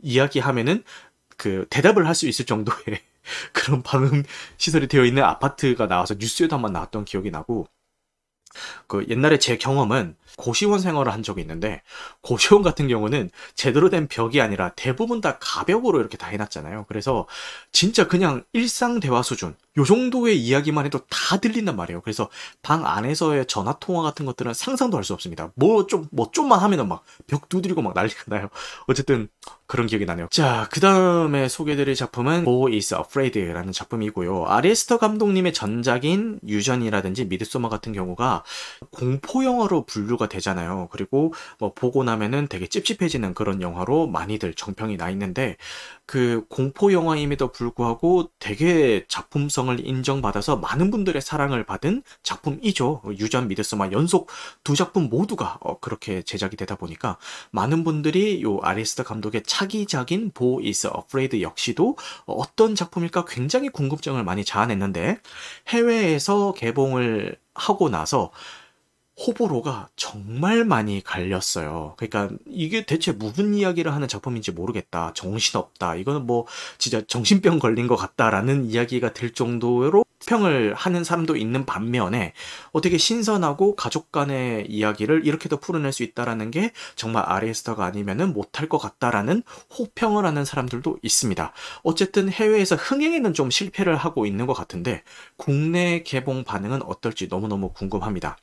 이야기하면은 그 대답을 할 수 있을 정도의 그런 방음 시설이 되어 있는 아파트가 나와서 뉴스에도 한번 나왔던 기억이 나고 그 옛날에 제 경험은 고시원 생활을 한 적이 있는데 고시원 같은 경우는 제대로 된 벽이 아니라 대부분 다 가벽으로 이렇게 다 해놨잖아요. 그래서 진짜 그냥 일상 대화 수준 요 정도의 이야기만 해도 다 들린단 말이에요. 그래서 방 안에서의 전화 통화 같은 것들은 상상도 할 수 없습니다. 뭐 좀뭐 좀만 하면은 막 벽 두드리고 막 난리가 나요. 어쨌든 그런 기억이 나네요. 자, 그 다음에 소개드릴 작품은 Bo is Afraid라는 작품이고요. 아리스터 감독님의 전작인 유전이라든지 미드소마 같은 경우가 공포 영화로 분류가 되잖아요. 그리고 뭐 보고 나면은 되게 찝찝해지는 그런 영화로 많이들 정평이 나 있는데 그 공포 영화임에도 불구하고 되게 작품성을 인정받아서 많은 분들의 사랑을 받은 작품이죠. 유전 미드스마 연속 두 작품 모두가 어, 그렇게 제작이 되다 보니까 많은 분들이 요 아리스트 감독의 차기작인 보 이스 어프레이드 역시도 어떤 작품일까 굉장히 궁금증을 많이 자아냈는데 해외에서 개봉을 하고 나서 호불호가 정말 많이 갈렸어요. 그러니까 이게 대체 무슨 이야기를 하는 작품인지 모르겠다. 정신없다. 이거는 뭐 진짜 정신병 걸린 것 같다라는 이야기가 될 정도로 평을 하는 사람도 있는 반면에 어떻게 신선하고 가족 간의 이야기를 이렇게도 풀어낼 수 있다라는 게 정말 아리에스터가 아니면은 못할 것 같다라는 호평을 하는 사람들도 있습니다. 어쨌든 해외에서 흥행에는 좀 실패를 하고 있는 것 같은데 국내 개봉 반응은 어떨지 너무너무 궁금합니다.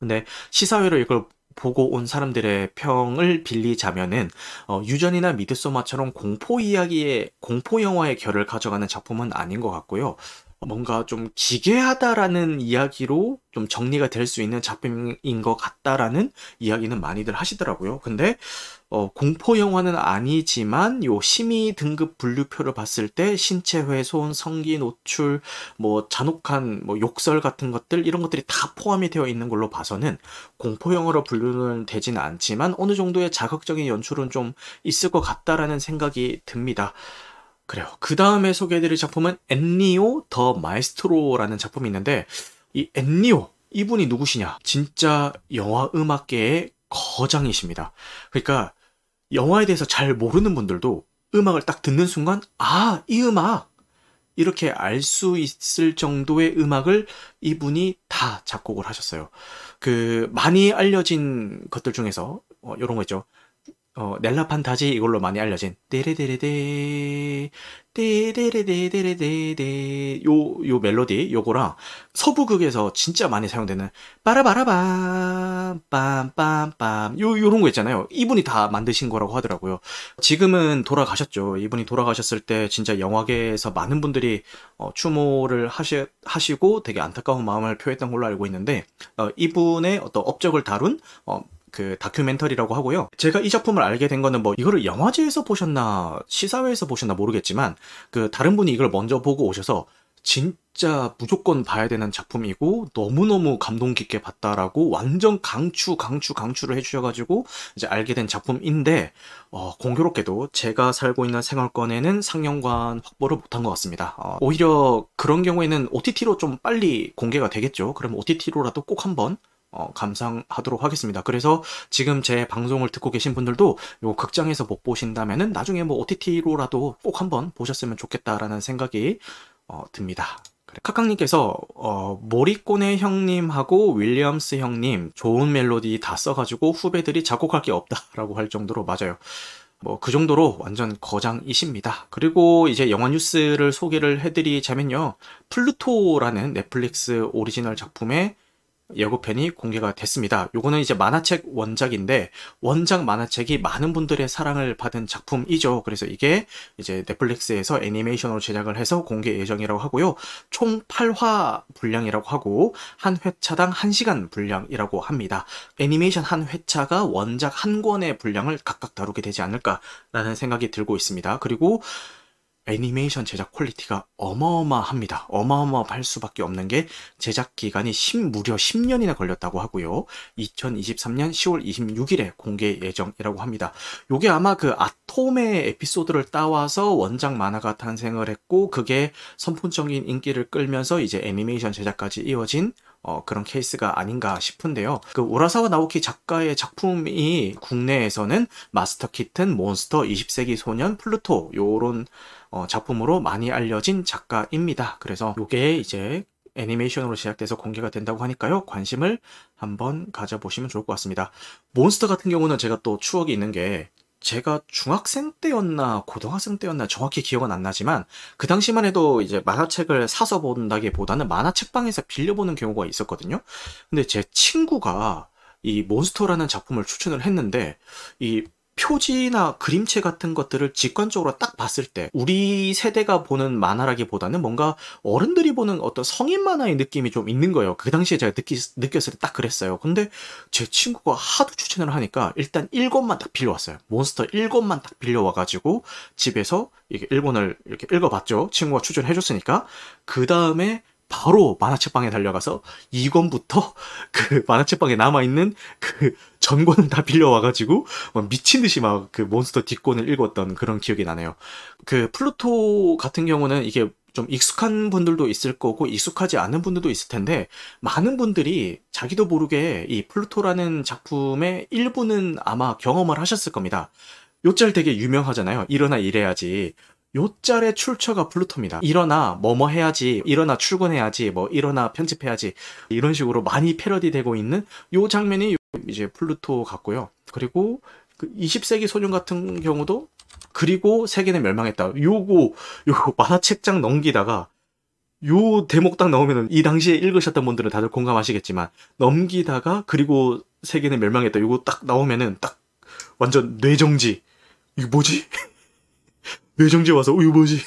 근데 시사회로 이걸 보고 온 사람들의 평을 빌리자면은 어, 유전이나 미드소마처럼 공포 이야기의 공포 영화의 결을 가져가는 작품은 아닌 것 같고요. 뭔가 좀 기괴하다라는 이야기로 좀 정리가 될 수 있는 작품인 것 같다라는 이야기는 많이들 하시더라고요. 근데 어, 공포 영화는 아니지만 요 심의 등급 분류표를 봤을 때 신체 훼손, 성기 노출, 뭐 잔혹한 뭐 욕설 같은 것들 이런 것들이 다 포함이 되어 있는 걸로 봐서는 공포 영화로 분류는 되지는 않지만 어느 정도의 자극적인 연출은 좀 있을 것 같다라는 생각이 듭니다. 그래요. 그 다음에 소개해드릴 작품은 엔니오 더 마에스트로라는 작품이 있는데 이 엔니오 이분이 누구시냐? 진짜 영화 음악계의 거장이십니다. 그러니까 영화에 대해서 잘 모르는 분들도 음악을 딱 듣는 순간 아, 이 음악 이렇게 알 수 있을 정도의 음악을 이분이 다 작곡을 하셨어요. 그 많이 알려진 것들 중에서 어, 이런 거 있죠. 어, 넬라 판타지 이걸로 많이 알려진 떼레데레데 떼레데레데레데 요, 요 멜로디 요거랑 서부극에서 진짜 많이 사용되는 빠라바라밤 빰빰빰 요, 요런 거 있잖아요. 이분이 다 만드신 거라고 하더라고요. 지금은 돌아가셨죠. 이분이 돌아가셨을 때 진짜 영화계에서 많은 분들이 어, 추모를 하시, 하시고 되게 안타까운 마음을 표했던 걸로 알고 있는데 어, 이분의 어떤 업적을 다룬 어, 그 다큐멘터리라고 하고요. 제가 이 작품을 알게 된 거는 뭐 이거를 영화제에서 보셨나 시사회에서 보셨나 모르겠지만 그 다른 분이 이걸 먼저 보고 오셔서 진짜 무조건 봐야 되는 작품이고 너무너무 감동 깊게 봤다라고 완전 강추 강추 강추를 해주셔가지고 이제 알게 된 작품인데 어, 공교롭게도 제가 살고 있는 생활권에는 상영관 확보를 못한 것 같습니다. 어, 오히려 그런 경우에는 OTT로 좀 빨리 공개가 되겠죠. 그럼 OTT로라도 꼭 한번 어, 감상하도록 하겠습니다. 그래서 지금 제 방송을 듣고 계신 분들도 요 극장에서 못 보신다면은 나중에 뭐 OTT로라도 꼭 한번 보셨으면 좋겠다라는 생각이 어, 듭니다. 카카님께서 어, 모리꼬네 형님하고 윌리엄스 형님 좋은 멜로디 다 써가지고 후배들이 작곡할 게 없다라고 할 정도로 맞아요. 뭐 그 정도로 완전 거장이십니다. 그리고 이제 영화 뉴스를 소개를 해드리자면요. 플루토라는 넷플릭스 오리지널 작품의 예고편이 공개가 됐습니다. 요거는 이제 만화책 원작인데 원작 만화책이 많은 분들의 사랑을 받은 작품이죠. 그래서 이게 이제 넷플릭스에서 애니메이션으로 제작을 해서 공개 예정이라고 하고요. 총 8화 분량이라고 하고 한 회차당 1시간 분량이라고 합니다. 애니메이션 한 회차가 원작 한 권의 분량을 각각 다루게 되지 않을까라는 생각이 들고 있습니다. 그리고 애니메이션 제작 퀄리티가 어마어마합니다. 어마어마할 수밖에 없는 게 제작 기간이 10, 무려 10년이나 걸렸다고 하고요. 2023년 10월 26일에 공개 예정이라고 합니다. 요게 아마 그 아톰의 에피소드를 따와서 원작 만화가 탄생을 했고 그게 선풍적인 인기를 끌면서 이제 애니메이션 제작까지 이어진 어, 그런 케이스가 아닌가 싶은데요. 그 우라사와 나오키 작가의 작품이 국내에서는 마스터 키튼, 몬스터, 20세기 소년, 플루토 요런 어, 작품으로 많이 알려진 작가입니다. 그래서 요게 이제 애니메이션으로 제작돼서 공개가 된다고 하니까요. 관심을 한번 가져보시면 좋을 것 같습니다. 몬스터 같은 경우는 제가 또 추억이 있는 게 제가 중학생 때였나 고등학생 때였나 정확히 기억은 안 나지만 그 당시만 해도 이제 만화책을 사서 본다기보다는 만화책방에서 빌려보는 경우가 있었거든요. 근데 제 친구가 이 몬스터라는 작품을 추천을 했는데 이 표지나 그림체 같은 것들을 직관적으로 딱 봤을 때 우리 세대가 보는 만화라기보다는 뭔가 어른들이 보는 어떤 성인 만화의 느낌이 좀 있는 거예요. 그 당시에 제가 느끼, 느꼈을 때 딱 그랬어요. 근데 제 친구가 하도 추천을 하니까 일단 1권만 딱 빌려왔어요. 몬스터 1권만 딱 빌려와가지고 집에서 이게 1권을 이렇게 읽어봤죠. 친구가 추천해줬으니까. 그 다음에 바로 만화책방에 달려가서 2권부터 그 만화책방에 남아있는 그 전권을 다 빌려와가지고 막 미친 듯이 막 그 몬스터 뒷권을 읽었던 그런 기억이 나네요. 그 플루토 같은 경우는 이게 좀 익숙한 분들도 있을 거고 익숙하지 않은 분들도 있을 텐데 많은 분들이 자기도 모르게 이 플루토라는 작품의 일부는 아마 경험을 하셨을 겁니다. 요 짤 되게 유명하잖아요. 일어나 일해야지. 요 짤의 출처가 플루토입니다. 일어나 뭐뭐 해야지, 일어나 출근해야지, 뭐 일어나 편집해야지 이런 식으로 많이 패러디되고 있는 요 장면이 이제 플루토 같고요. 그리고 그 20세기 소년 같은 경우도 그리고 세계는 멸망했다. 요거 요거 만화책장 넘기다가 요 대목 딱 나오면은 이 당시에 읽으셨던 분들은 다들 공감하시겠지만 넘기다가 그리고 세계는 멸망했다. 요거 딱 나오면은 딱 완전 뇌정지. 이거 뭐지? 뇌정지 와서 어 이거 뭐지?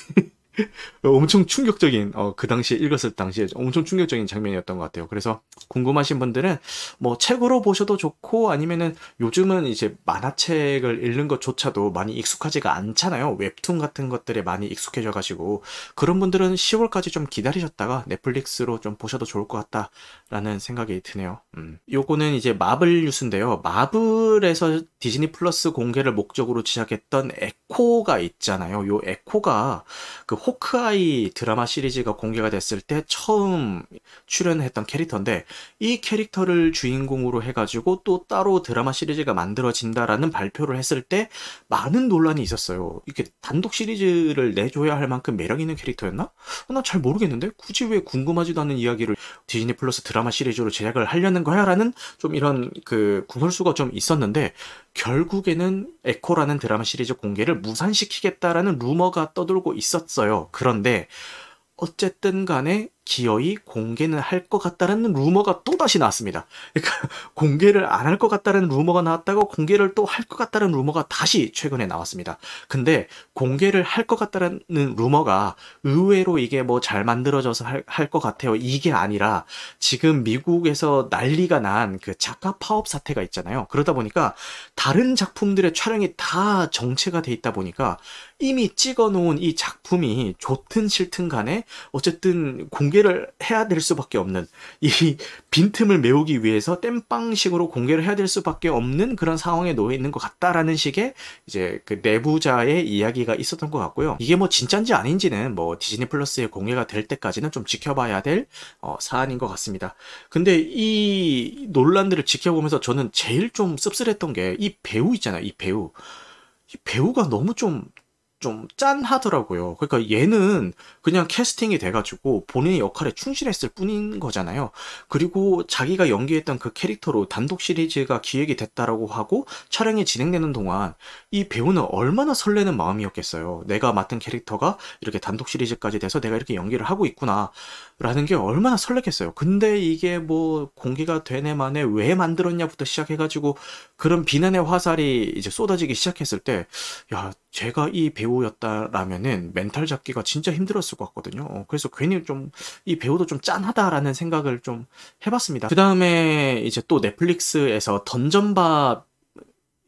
엄청 충격적인 어, 그 당시에 읽었을 당시에 엄청 충격적인 장면이었던 것 같아요. 그래서 궁금하신 분들은 뭐 책으로 보셔도 좋고 아니면은 요즘은 이제 만화책을 읽는 것조차도 많이 익숙하지가 않잖아요. 웹툰 같은 것들에 많이 익숙해져 가지고 그런 분들은 10월까지 좀 기다리셨다가 넷플릭스로 좀 보셔도 좋을 것 같다라는 생각이 드네요. 음. 요거는 이제 마블 뉴스인데요. 마블에서 디즈니 플러스 공개를 목적으로 시작했던 에코가 있잖아요. 요 에코가 그 호크아이 드라마 시리즈가 공개가 됐을 때 처음 출연했던 캐릭터인데 이 캐릭터를 주인공으로 해가지고 또 따로 드라마 시리즈가 만들어진다라는 발표를 했을 때 많은 논란이 있었어요. 이게 단독 시리즈를 내줘야 할 만큼 매력 있는 캐릭터였나? 어, 난잘 모르겠는데 굳이 왜 궁금하지도 않은 이야기를 디즈니 플러스 드라마 시리즈로 제작을 하려는 거야라는 좀 이런 그 구설수가 좀 있었는데 결국에는 에코라는 드라마 시리즈 공개를 무산시키겠다라는 루머가 떠돌고 있었어요. 그런데 어쨌든 간에 기어이 공개는 할 것 같다라는 루머가 또 다시 나왔습니다. 그러니까 공개를 안 할 것 같다는 루머가 나왔다고 공개를 또 할 것 같다는 루머가 다시 최근에 나왔습니다. 근데 공개를 할 것 같다는 루머가 의외로 이게 뭐 잘 만들어져서 할것 같아요. 이게 아니라 지금 미국에서 난리가 난 그 작가 파업 사태가 있잖아요. 그러다 보니까 다른 작품들의 촬영이 다 정체가 돼 있다 보니까 이미 찍어 놓은 이 작품이 좋든 싫든 간에 어쨌든 공개 공개를 해야 될 수밖에 없는 이 빈틈을 메우기 위해서 땜빵식으로 공개를 해야 될 수밖에 없는 그런 상황에 놓여 있는 것 같다라는 식의 이제 그 내부자의 이야기가 있었던 것 같고요. 이게 뭐 진짠지 아닌지는 뭐 디즈니 플러스에 공개가 될 때까지는 좀 지켜봐야 될 어, 사안인 것 같습니다. 근데 이 논란들을 지켜보면서 저는 제일 좀 씁쓸했던 게 이 배우 있잖아요. 이 배우. 이 배우가 너무 좀 좀 짠하더라고요. 그러니까 얘는 그냥 캐스팅이 돼가지고 본인의 역할에 충실했을 뿐인 거잖아요. 그리고 자기가 연기했던 그 캐릭터로 단독 시리즈가 기획이 됐다라고 하고 촬영이 진행되는 동안 이 배우는 얼마나 설레는 마음이었겠어요. 내가 맡은 캐릭터가 이렇게 단독 시리즈까지 돼서 내가 이렇게 연기를 하고 있구나. 라는 게 얼마나 설렜겠어요. 근데 이게 뭐 공개가 되네 만에 왜 만들었냐부터 시작해가지고 그런 비난의 화살이 이제 쏟아지기 시작했을 때, 야, 제가 이 배우였다라면은 멘탈 잡기가 진짜 힘들었을 것 같거든요. 어, 그래서 괜히 좀 이 배우도 좀 짠하다라는 생각을 좀 해봤습니다. 그 다음에 이제 또 넷플릭스에서 던전밥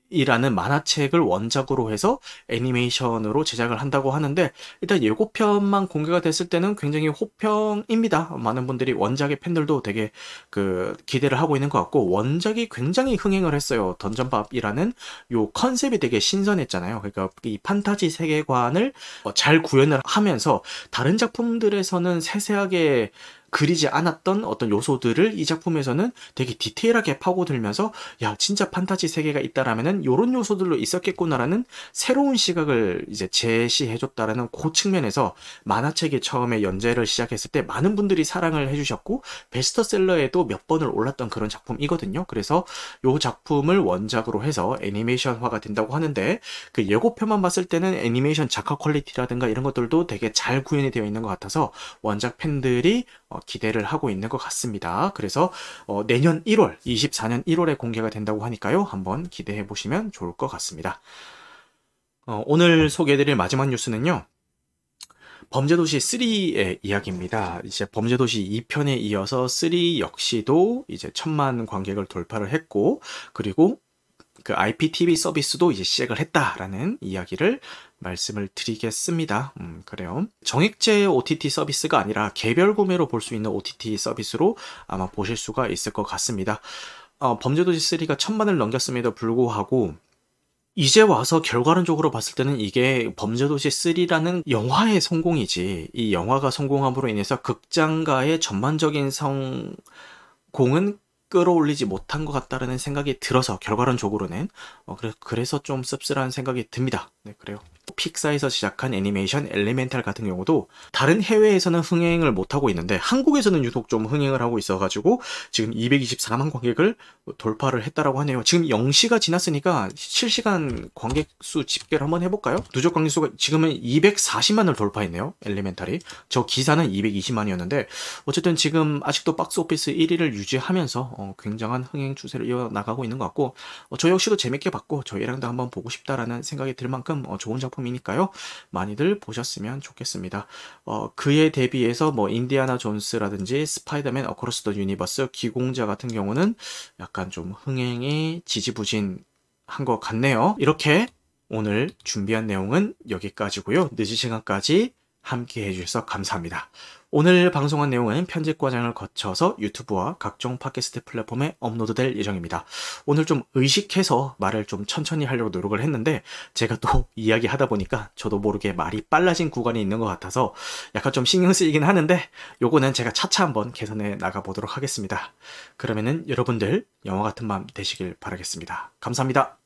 이라는 만화책을 원작으로 해서 애니메이션으로 제작을 한다고 하는데 일단 예고편만 공개가 됐을 때는 굉장히 호평입니다. 많은 분들이 원작의 팬들도 되게 그 기대를 하고 있는 것 같고 원작이 굉장히 흥행을 했어요. 던전밥이라는 요 컨셉이 되게 신선했잖아요. 그러니까 이 판타지 세계관을 잘 구현을 하면서 다른 작품들에서는 세세하게 그리지 않았던 어떤 요소들을 이 작품에서는 되게 디테일하게 파고들면서 야 진짜 판타지 세계가 있다라면은 요런 요소들로 있었겠구나라는 새로운 시각을 이제 제시해줬다라는 그 측면에서 만화책이 처음에 연재를 시작했을 때 많은 분들이 사랑을 해주셨고 베스트셀러에도 몇 번을 올랐던 그런 작품이거든요. 그래서 요 작품을 원작으로 해서 애니메이션화가 된다고 하는데 그 예고편만 봤을 때는 애니메이션 작화 퀄리티라든가 이런 것들도 되게 잘 구현이 되어 있는 것 같아서 원작 팬들이 어, 기대를 하고 있는 것 같습니다. 그래서 어, 내년 1월, 24년 1월에 공개가 된다고 하니까요. 한번 기대해 보시면 좋을 것 같습니다. 어, 오늘 소개해드릴 마지막 뉴스는요. 범죄도시 3의 이야기입니다. 이제 범죄도시 2편에 이어서 3 역시도 이제 천만 관객을 돌파를 했고, 그리고 그 IPTV 서비스도 이제 시작을 했다라는 이야기를 말씀을 드리겠습니다. 음, 그래요. 정액제 OTT 서비스가 아니라 개별 구매로 볼 수 있는 OTT 서비스로 아마 보실 수가 있을 것 같습니다. 어, 범죄도시 3가 천만을 넘겼음에도 불구하고 이제 와서 결과론적으로 봤을 때는 이게 범죄도시 3라는 영화의 성공이지 이 영화가 성공함으로 인해서 극장가의 전반적인 성공은 끌어올리지 못한 것 같다라는 생각이 들어서 결과론적으로는 어, 그래, 그래서 좀 씁쓸한 생각이 듭니다. 네, 그래요. 픽사에서 시작한 애니메이션 엘리멘탈 같은 경우도 다른 해외에서는 흥행을 못하고 있는데 한국에서는 유독 좀 흥행을 하고 있어가지고 지금 224만 관객을 돌파를 했다라고 하네요. 지금 0시가 지났으니까 실시간 관객 수 집계를 한번 해볼까요? 누적 관객 수가 지금은 240만을 돌파했네요. 엘리멘탈이. 저 기사는 220만이었는데 어쨌든 지금 아직도 박스 오피스 1위를 유지하면서 어, 굉장한 흥행 추세를 이어나가고 있는 것 같고 어, 저 역시도 재밌게 봤고 저희랑도 한번 보고 싶다라는 생각이 들 만큼 어, 좋은 작품이니까요. 많이들 보셨으면 좋겠습니다. 어, 그에 대비해서 뭐 인디아나 존스라든지 스파이더맨 어크로스 더 유니버스 기공자 같은 경우는 약간 좀 흥행이 지지부진 한 것 같네요. 이렇게 오늘 준비한 내용은 여기까지고요. 늦은 시간까지 함께 해주셔서 감사합니다. 오늘 방송한 내용은 편집 과정을 거쳐서 유튜브와 각종 팟캐스트 플랫폼에 업로드될 예정입니다. 오늘 좀 의식해서 말을 좀 천천히 하려고 노력을 했는데 제가 또 이야기하다 보니까 저도 모르게 말이 빨라진 구간이 있는 것 같아서 약간 좀 신경 쓰이긴 하는데 요거는 제가 차차 한번 개선해 나가 보도록 하겠습니다. 그러면은 여러분들 영화 같은 밤 되시길 바라겠습니다. 감사합니다.